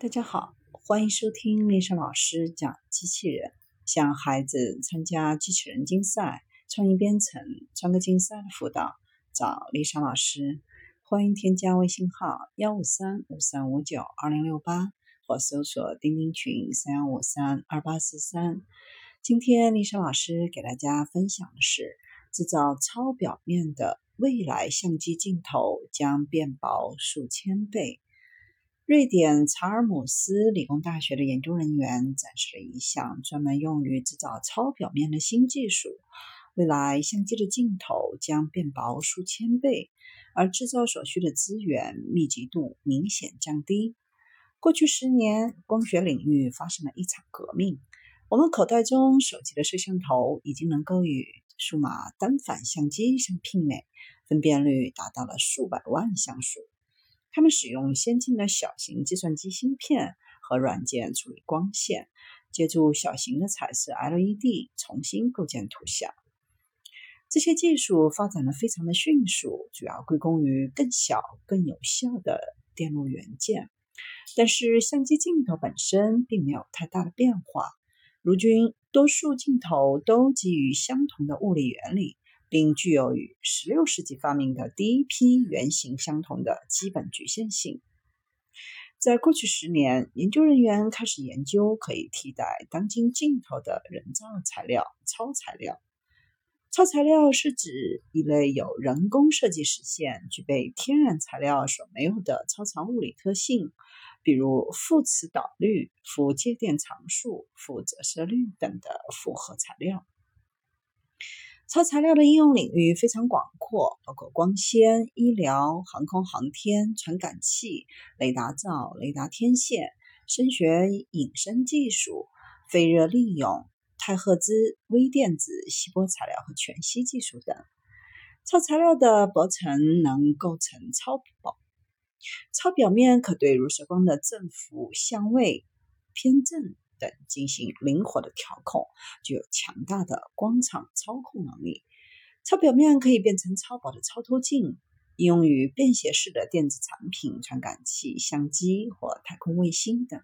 大家好，欢迎收听丽莎老师讲机器人。想孩子参加机器人竞赛、创意编程、创客竞赛的辅导，找丽莎老师。欢迎添加微信号幺五三五三五九二零六八，或搜索钉钉群三幺五三二八四三。今天丽莎老师给大家分享的是，制造超表面的未来相机镜头将变薄数千倍。瑞典查尔姆斯理工大学的研究人员展示了一项专门用于制造超表面的新技术。未来相机的镜头将变薄数千倍，而制造所需的资源密集度明显降低。过去十年，光学领域发生了一场革命。我们口袋中手机的摄像头已经能够与数码单反相机相媲美，分辨率达到了数百万像素。他们使用先进的小型计算机芯片和软件处理光线，借助小型的彩色 LED 重新构建图像。这些技术发展的非常的迅速，主要归功于更小、更有效的电路元件。但是相机镜头本身并没有太大的变化，如今多数镜头都基于相同的物理原理。并具有与16世纪发明的第一批原型相同的基本局限性。在过去十年，研究人员开始研究可以替代当今镜头的人造材料——超材料。超材料是指一类由人工设计实现、具备天然材料所没有的超长物理特性，比如负磁导率、负介电常数、负折射率等的复合材料。超材料的应用领域非常广阔，包括光纤、医疗、航空航天、传感器、雷达罩、雷达天线、声学隐身技术、废热利用、太赫兹微电子、吸波材料和全息技术等。超材料的薄层能构成超薄，超表面可对入射光的振幅、相位、偏振。等进行灵活的调控，具有强大的光场操控能力。超表面可以变成超薄的超透镜，应用于便携式的电子产品、传感器、相机或太空卫星等。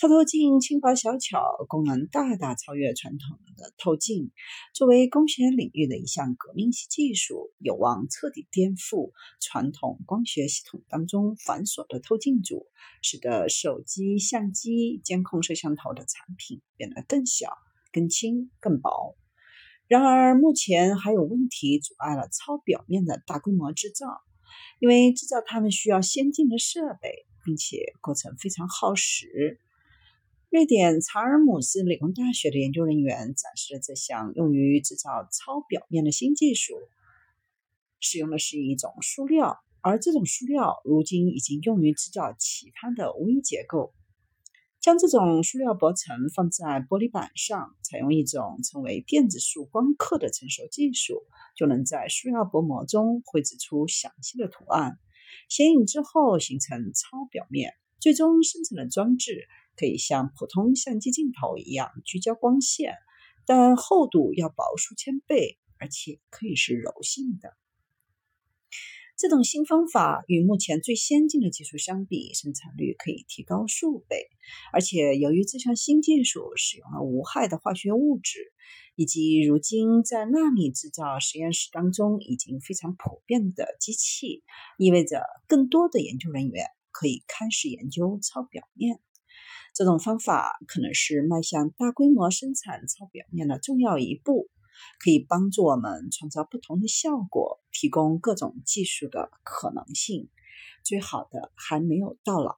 超透镜轻薄小巧，功能大大超越传统的透镜。作为光学领域的一项革命性技术，有望彻底颠覆传统光学系统当中繁琐的透镜组，使得手机、相机、监控摄像头的产品变得更小、更轻、更薄。然而，目前还有问题阻碍了超表面的大规模制造，因为制造它们需要先进的设备，并且过程非常耗时。瑞典查尔姆斯理工大学的研究人员展示了这项用于制造超表面的新技术，使用的是一种塑料，而这种塑料如今已经用于制造其他的微结构。将这种塑料薄层放在玻璃板上，采用一种称为电子束光刻的成熟技术，就能在塑料薄膜中绘制出详细的图案。显影之后形成超表面，最终生成的装置。可以像普通相机镜头一样聚焦光线，但厚度要薄数千倍，而且可以是柔性的。这种新方法与目前最先进的技术相比，生产率可以提高数倍。而且，由于这项新技术使用了无害的化学物质，以及如今在纳米制造实验室当中已经非常普遍的机器，意味着更多的研究人员可以开始研究超表面。这种方法可能是迈向大规模生产超表面的重要一步，可以帮助我们创造不同的效果，提供各种技术的可能性。最好的还没有到来。